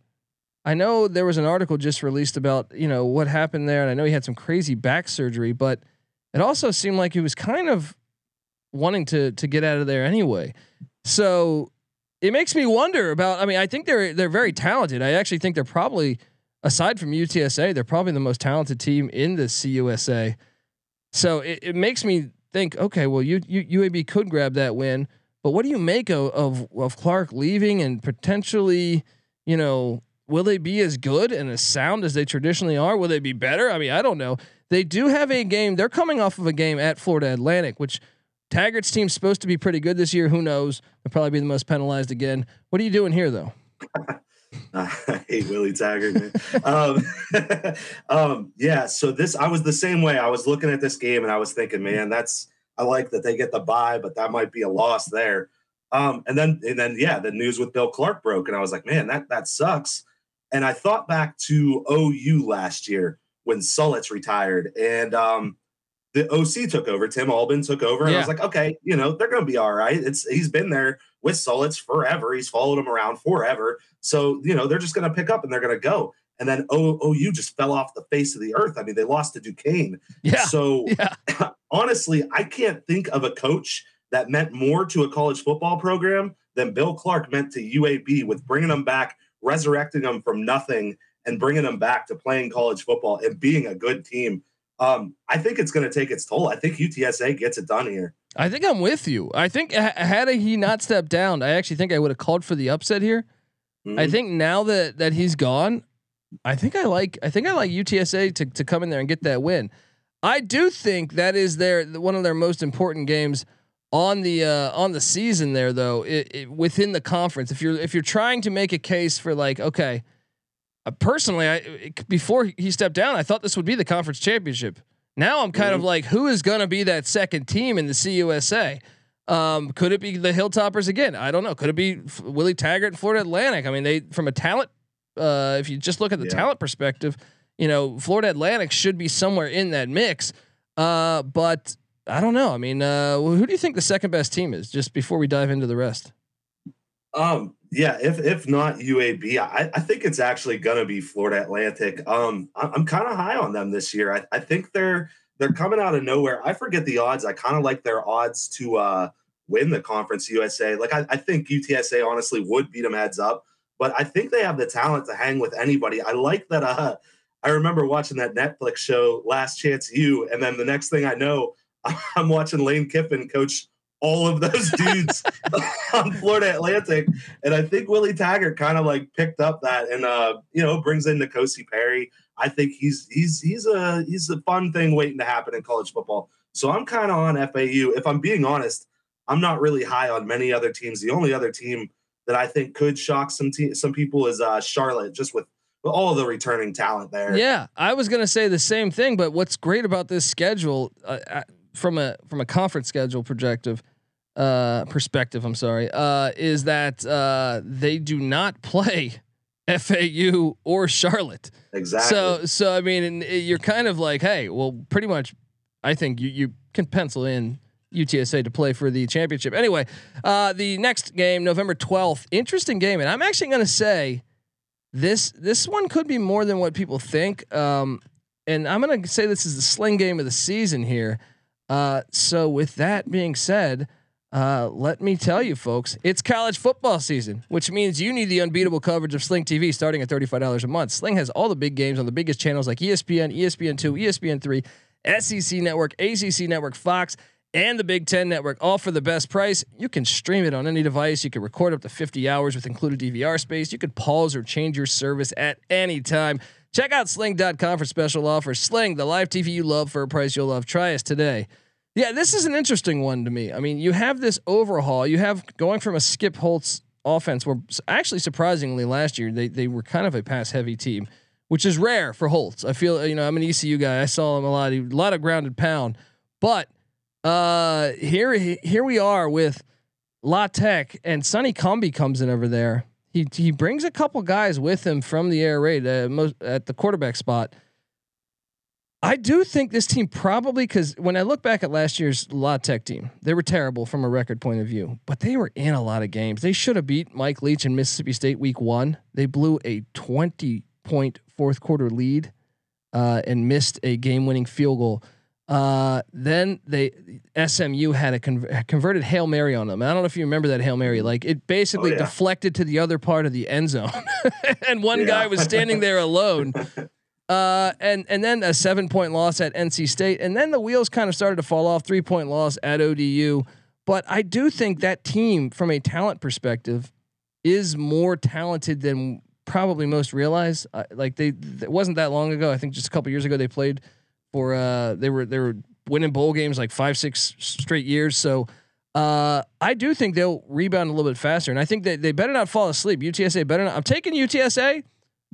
Speaker 1: I know there was an article just released about you know what happened there, and I know he had some crazy back surgery, but it also seemed like he was kind of wanting to to get out of there anyway. So it makes me wonder about. I mean, I think they're they're very talented. I actually think they're probably aside from UTSA, they're probably the most talented team in the CUSA. So it, it makes me think, okay, well, you, you UAB could grab that win, but what do you make of, of of Clark leaving and potentially, you know, will they be as good and as sound as they traditionally are? Will they be better? I mean, I don't know. They do have a game. They're coming off of a game at Florida Atlantic, which Taggart's team's supposed to be pretty good this year. Who knows? They'll probably be the most penalized again. What are you doing here, though?
Speaker 6: I hate Willie Taggart. Man. um, um, yeah. So this, I was the same way. I was looking at this game and I was thinking, man, that's I like that they get the buy, but that might be a loss there. Um, and then, and then, yeah, the news with Bill Clark broke, and I was like, man, that that sucks. And I thought back to OU last year when Solich retired, and um, the OC took over. Tim Albin took over, and I was like, okay, you know, they're going to be all right. It's he's been there with Solich forever. He's followed him around forever. So you know, they're just going to pick up and they're going to go. And then o, OU just fell off the face of the earth. I mean, they lost to Duquesne.
Speaker 1: Yeah,
Speaker 6: So
Speaker 1: yeah.
Speaker 6: honestly, I can't think of a coach that meant more to a college football program than Bill Clark meant to UAB with bringing them back, resurrecting them from nothing, and bringing them back to playing college football and being a good team. Um, I think it's going to take its toll. I think UTSA gets it done here.
Speaker 1: I think I'm with you. I think ha- had he not stepped down, I actually think I would have called for the upset here. I
Speaker 6: Mhm.
Speaker 1: think now that that he's gone, I think I like I think I like UTSA to to come in there and get that win. I do think that is their one of their most important games on the uh, on the season there though it, it, within the conference. If you're if you're trying to make a case for like okay, uh, personally, I it- before he stepped down, I thought this would be the conference championship. Now I'm kind of like, who is going to be that second team in the CUSA? Um, could it be the Hilltoppers again? I don't know. Could it be F- Willie Taggart and Florida Atlantic? I mean, they from a talent, uh, if you just look at the
Speaker 6: Yeah.
Speaker 1: talent perspective, you know, Florida Atlantic should be somewhere in that mix. Uh, but I don't know. I mean, uh, who do you think the second best team is? Just before we dive into the rest.
Speaker 6: Um, yeah, if if not UAB, I, I think it's actually gonna be Florida Atlantic. Um, I- I'm kind of high on them this year. I, I think they're they're coming out of nowhere. I forget the odds. I kind of like their odds to uh win the conference USA. Like I, I think UTSA honestly would beat them heads up, but I think they have the talent to hang with anybody. I like that uh I remember watching that Netflix show Last Chance U, and then the next thing I know, I'm watching Lane Kiffin coach all of those dudes on Florida Atlantic. And I think Willie Taggart kind of like picked up that and uh, you know, brings in N'Kosi Perry. I think he's he's he's a he's a fun thing waiting to happen in college football. So I'm kind of on FAU. If I'm being honest, I'm not really high on many other teams. The only other team that I think could shock some te- some people is uh, Charlotte, just with, with all the returning talent there.
Speaker 1: Yeah, I was gonna say the same thing. But what's great about this schedule, uh, uh, from a from a conference schedule perspective, uh, perspective, I'm sorry, uh, is that uh, they do not play FAU or Charlotte.
Speaker 6: Exactly.
Speaker 1: So, so I mean, you're kind of like, hey, well, pretty much, I think you you can pencil in UTSA to play for the championship. Anyway, uh, the next game, November 12th, interesting game, and I'm actually going to say this this one could be more than what people think. Um, and I'm going to say this is the sling game of the season here. Uh, so with that being said, uh, let me tell you, folks, it's college football season, which means you need the unbeatable coverage of Sling TV starting at $35 a month. Sling has all the big games on the biggest channels like ESPN, ESPN2, ESPN3, SEC Network, ACC Network, Fox, and the Big Ten Network, all for the best price. You can stream it on any device. You can record up to 50 hours with included DVR space. You can pause or change your service at any time. Check out sling.com for special offers. Sling, the live TV you love for a price you'll love. Try us today. Yeah, this is an interesting one to me. I mean, you have this overhaul. You have going from a Skip Holtz offense, where actually surprisingly last year they they were kind of a pass heavy team, which is rare for Holtz. I feel you know I'm an ECU guy. I saw him a lot, a lot of grounded pound, but uh, here here we are with La Tech and Sonny Cumbie comes in over there. He he brings a couple guys with him from the air raid uh, most, at the quarterback spot. I do think this team probably because when I look back at last year's La Tech team, they were terrible from a record point of view, but they were in a lot of games. They should have beat Mike Leach in Mississippi State week one. They blew a 20 point fourth quarter lead uh, and missed a game winning field goal. Uh, then they SMU had a con- converted hail mary on them. I don't know if you remember that hail mary. Like it basically oh, yeah. deflected to the other part of the end zone, and one yeah. guy was standing there alone. Uh, and and then a seven point loss at NC State, and then the wheels kind of started to fall off. Three point loss at ODU, but I do think that team, from a talent perspective, is more talented than probably most realize. Uh, like they, it wasn't that long ago. I think just a couple years ago they played for. Uh, they were they were winning bowl games like five six straight years. So. Uh, I do think they'll rebound a little bit faster, and I think that they better not fall asleep. UTSA better not. I'm taking UTSA.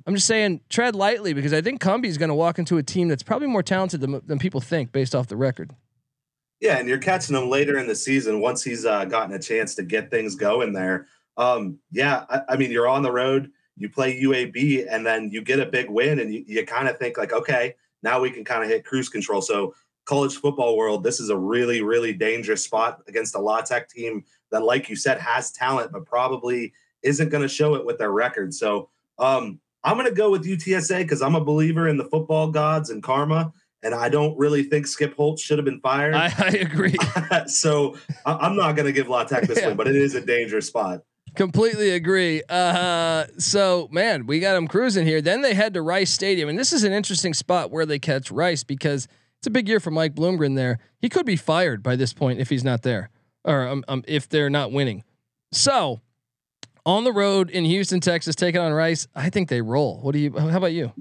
Speaker 1: I'm just saying tread lightly because I think Cumbie is going to walk into a team that's probably more talented than, than people think based off the record.
Speaker 6: Yeah, and you're catching him later in the season once he's uh, gotten a chance to get things going there. Um, yeah, I, I, mean, you're on the road, you play UAB, and then you get a big win, and you, you kind of think like, okay, now we can kind of hit cruise control. So, college football world, this is a really, really dangerous spot against a La Tech team that, like you said, has talent, but probably isn't going to show it with their record. So, um, I'm going to go with UTSA because I'm a believer in the football gods and karma. And I don't really think Skip Holtz should have been fired.
Speaker 1: I, I agree.
Speaker 6: so I'm not going to give La Tech this yeah. win, but it is a dangerous spot.
Speaker 1: Completely agree. Uh, so man, we got them cruising here. Then they head to Rice Stadium, and this is an interesting spot where they catch Rice because it's a big year for Mike Bloomgren. There, he could be fired by this point if he's not there, or um, um, if they're not winning. So on the road in Houston, Texas, taking on Rice. I think they roll. What do you? How about you?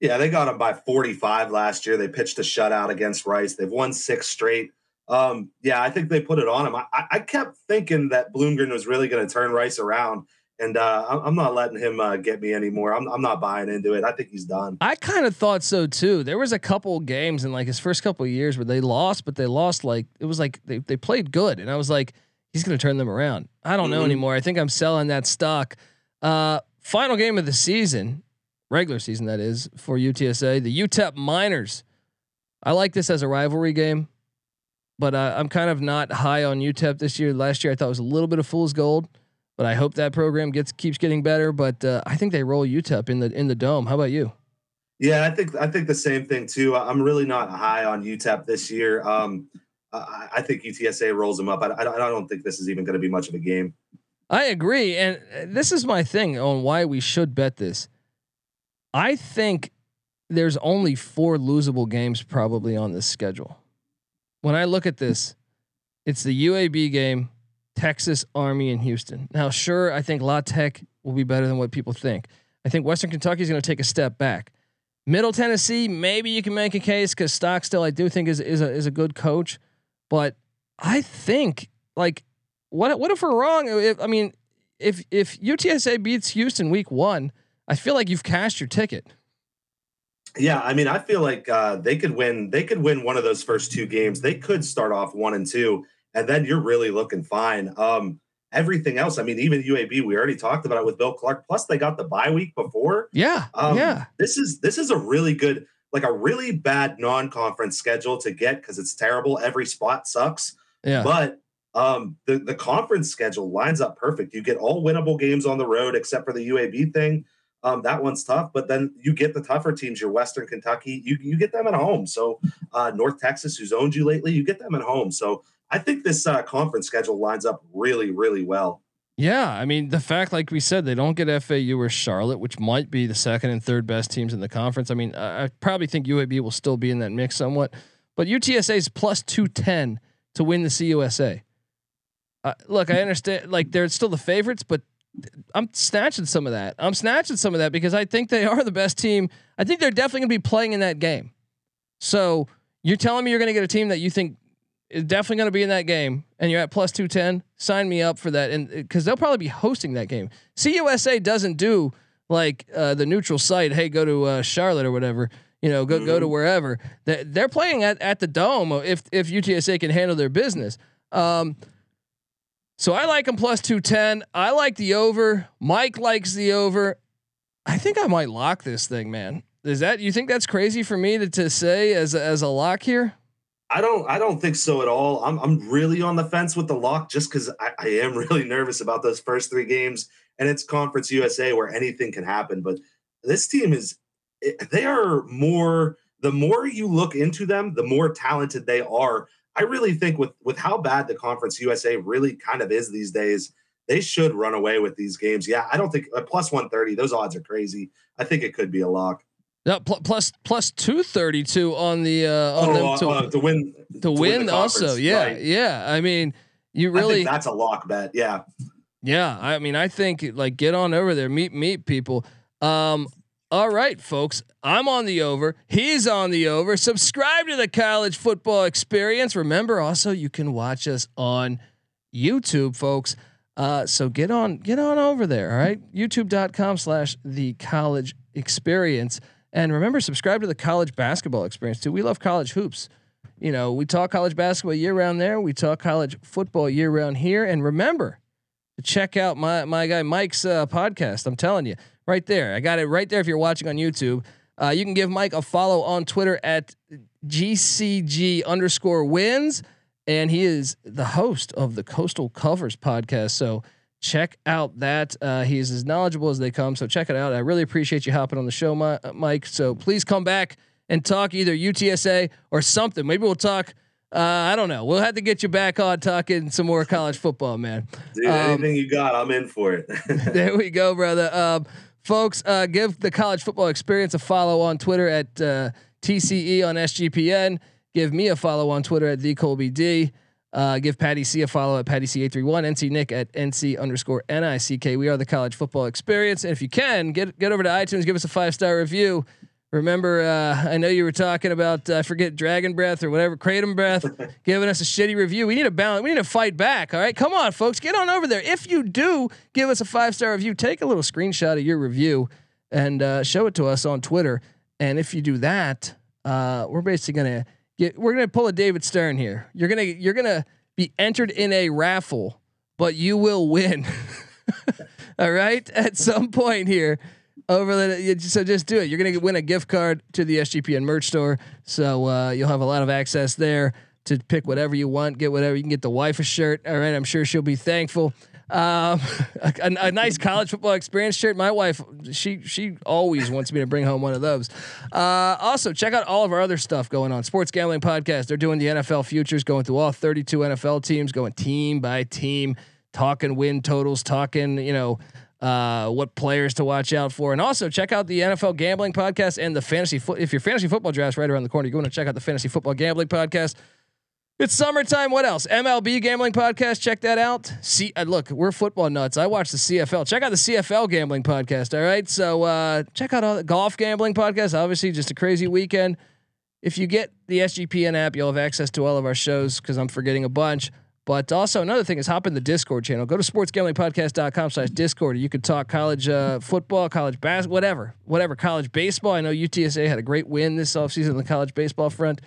Speaker 6: Yeah, they got them by 45 last year. They pitched a shutout against Rice. They've won six straight. Um, yeah, I think they put it on him. I, I kept thinking that Bloomgren was really going to turn Rice around, and uh, I'm not letting him uh, get me anymore. I'm, I'm not buying into it. I think he's done.
Speaker 1: I kind of thought so too. There was a couple games in like his first couple years where they lost, but they lost like it was like they they played good, and I was like he's going to turn them around. I don't mm-hmm. know anymore. I think I'm selling that stock. Uh, final game of the season, regular season that is for UTSA, the UTEP Miners. I like this as a rivalry game, but uh, I'm kind of not high on UTEP this year. Last year I thought it was a little bit of fool's gold, but I hope that program gets keeps getting better. But uh, I think they roll UTEP in the in the dome. How about you?
Speaker 6: Yeah, I think I think the same thing too. I'm really not high on UTEP this year. Um, uh, I think UTSA rolls them up. I, I, don't think this is even going to be much of a game.
Speaker 1: I agree, and uh, this is my thing on why we should bet this. I think there's only four losable games probably on this schedule. When I look at this, it's the UAB game, Texas, Army, in Houston. Now, sure, I think La Tech will be better than what people think. I think Western Kentucky is going to take a step back. Middle Tennessee, maybe you can make a case because Stockstill, I do think is is a is a good coach. But I think like what what if we're wrong? If, I mean, if if UTSA beats Houston week one, I feel like you've cashed your ticket.
Speaker 6: Yeah, I mean, I feel like uh, they could win. They could win one of those first two games. They could start off one and two, and then you're really looking fine. Um, everything else, I mean, even UAB, we already talked about it with Bill Clark. Plus, they got the bye week before.
Speaker 1: Yeah,
Speaker 6: Um,
Speaker 1: yeah,
Speaker 6: This is this is a really good, like a really bad non-conference schedule to get because it's terrible. Every spot sucks.
Speaker 1: yeah.
Speaker 6: But um, the the conference schedule lines up perfect. You get all winnable games on the road except for the UAB thing. Um, that one's tough, but then you get the tougher teams. Your Western Kentucky, you you get them at home. So uh, North Texas, who's owned you lately, you get them at home. So I think this uh, conference schedule lines up really, really well.
Speaker 1: Yeah, I mean the fact, like we said, they don't get FAU or Charlotte, which might be the second and third best teams in the conference. I mean, I, probably think UAB will still be in that mix somewhat, but UTSA is plus two ten to win the CUSA. Uh, look, I understand, like they're still the favorites, but I'm snatching some of that. I'm snatching some of that because I think they are the best team. I think they're definitely going to be playing in that game. So you're telling me you're going to get a team that you think is definitely going to be in that game, and you're at plus two ten. Sign me up for that, and because they'll probably be hosting that game. CUSA doesn't do like uh, the neutral site. Hey, go to uh, Charlotte or whatever. You know, go go to wherever. They, they're playing at, at the dome if if UTSA can handle their business. Um, so I like them plus two ten. I like the over. Mike likes the over. I think I might lock this thing, man. Is that you think that's crazy for me to, to say as a, as a lock here?
Speaker 6: I don't I don't think so at all. I'm I'm really on the fence with the lock just because I, I am really nervous about those first three games and it's Conference USA where anything can happen. But this team is eh, they are more the more you look into them, the more talented they are. I really think with with how bad the Conference USA really kind of is these days, they should run away with these games. Yeah, I don't think uh, plus 130, those odds are crazy. I think it could be a lock.
Speaker 1: No, pl- plus plus two thirty two on the uh, on
Speaker 6: Oh,
Speaker 1: them
Speaker 6: uh,
Speaker 1: to
Speaker 6: uh, to win
Speaker 1: to win
Speaker 6: the
Speaker 1: also. Yeah,
Speaker 6: right.
Speaker 1: yeah. I mean, you
Speaker 6: I
Speaker 1: really
Speaker 6: think that's a lock bet. Yeah.
Speaker 1: Yeah, I mean, I think like get on over there, meet meet people. Um, all right, folks, I'm on the over. He's on the over. Subscribe to the College Football Experience. Remember, also you can watch us on YouTube, folks. Uh, so get on get on over there. All right, YouTube.com/slash The College Experience, and remember, subscribe to the College Basketball Experience too. We love college hoops you know, we talk college basketball year round there. We talk college football year round here. And remember to check out my my guy Mike's uh, podcast. I'm telling you, right there. I got it right there. If you're watching on YouTube, uh, you can give Mike a follow on Twitter at GCG underscore wins, and he is the host of the Coastal Covers podcast. So check out that. Uh, he is as knowledgeable as they come. So check it out. I really appreciate you hopping on the show, Mi- uh, Mike. So please come back and talk either UTSA or something. Maybe we'll talk. Uh, I don't know. We'll have to get you back on talking some more college football, man.
Speaker 6: Dude,
Speaker 1: Um,
Speaker 6: anything you got, I'm in for it.
Speaker 1: there we go, brother. Um, folks, uh, give the college football experience a follow on Twitter at uh, TCE on SGPN. Give me a follow on Twitter at the Colby D. Uh, give Patty C a follow at Patty C eight three one. NC Nick at NC underscore N I C K. We are the college football experience, and if you can get get over to iTunes, give us a five star review. Remember, uh, I know you were talking about uh, I forget Dragon Breath or whatever, Kratom Breath, giving us a shitty review. We need a balance. We need to fight back. All right, come on, folks, get on over there. If you do give us a five star review, take a little screenshot of your review and uh, show it to us on Twitter. And if you do that, uh, we're basically gonna get we're gonna pull a David Stern here. You're gonna you're gonna be entered in a raffle, but you will win. All right, at some point here over the so just do it. You're gonna win a gift card to the SGPN merch store, so uh, you'll have a lot of access there to pick whatever you want, get whatever you can get the wife a shirt. All right, I'm sure she'll be thankful. Um, a, a, nice college football experience shirt. My wife, she she always wants me to bring home one of those. Uh, also, check out all of our other stuff going on. Sports Gambling Podcast. They're doing the NFL futures, going through all 32 NFL teams, going team by team, talking win totals, talking you know uh, what players to watch out for, and also check out the NFL Gambling Podcast and the fantasy foot. If your fantasy football draft's right around the corner, you're going to check out the Fantasy Football Gambling Podcast. It's summertime. What else? MLB gambling podcast. Check that out. See, uh, look, we're football nuts. I watch the CFL. Check out the CFL gambling podcast. All right. So uh, check out all the golf gambling podcast. Obviously, just a crazy weekend. If you get the SGPN app, you'll have access to all of our shows because I'm forgetting a bunch. But also another thing is hop in the Discord channel. Go to sportsgamblingpodcast.com slash Discord. You can talk college uh, football, college basketball, whatever, whatever, college baseball. I know UTSA had a great win this offseason on the college baseball front.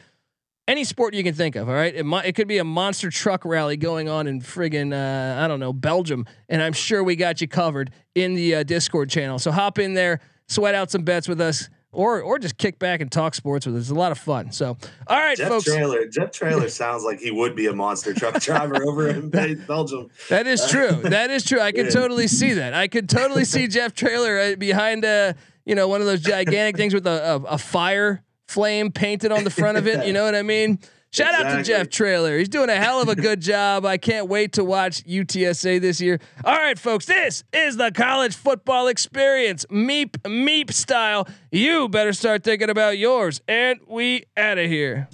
Speaker 1: any sport you can think of. All right, it it could be a monster truck rally going on in friggin' uh, I don't know Belgium, and I'm sure we got you covered in the uh, Discord channel. So hop in there, sweat out some bets with us. Or, or just kick back and talk sports with us. It's a lot of fun. So, all right,
Speaker 6: Jeff
Speaker 1: folks.
Speaker 6: Traylor, Jeff Traylor sounds like he would be a monster truck driver over in Belgium.
Speaker 1: That is true. That is true. I could totally see that. I could totally see Jeff Traylor uh, behind a, you know, one of those gigantic things with a, a, a fire flame painted on the front of it. You know what I mean? Shout out to Jeff Traylor. He's doing a hell of a good job. I can't wait to watch UTSA this year. All right, folks, this is the college football experience, meep meep style. You better start thinking about yours, and we out of here.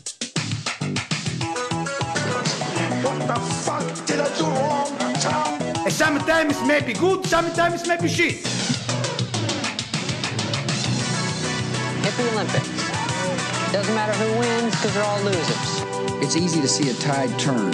Speaker 1: What the fuck did I do wrong?
Speaker 7: And sometimes it may be good, sometimes it may be shit.
Speaker 8: Hit the Olympics. Doesn't matter who wins because they're all losers.
Speaker 9: It's easy to see a tide turn.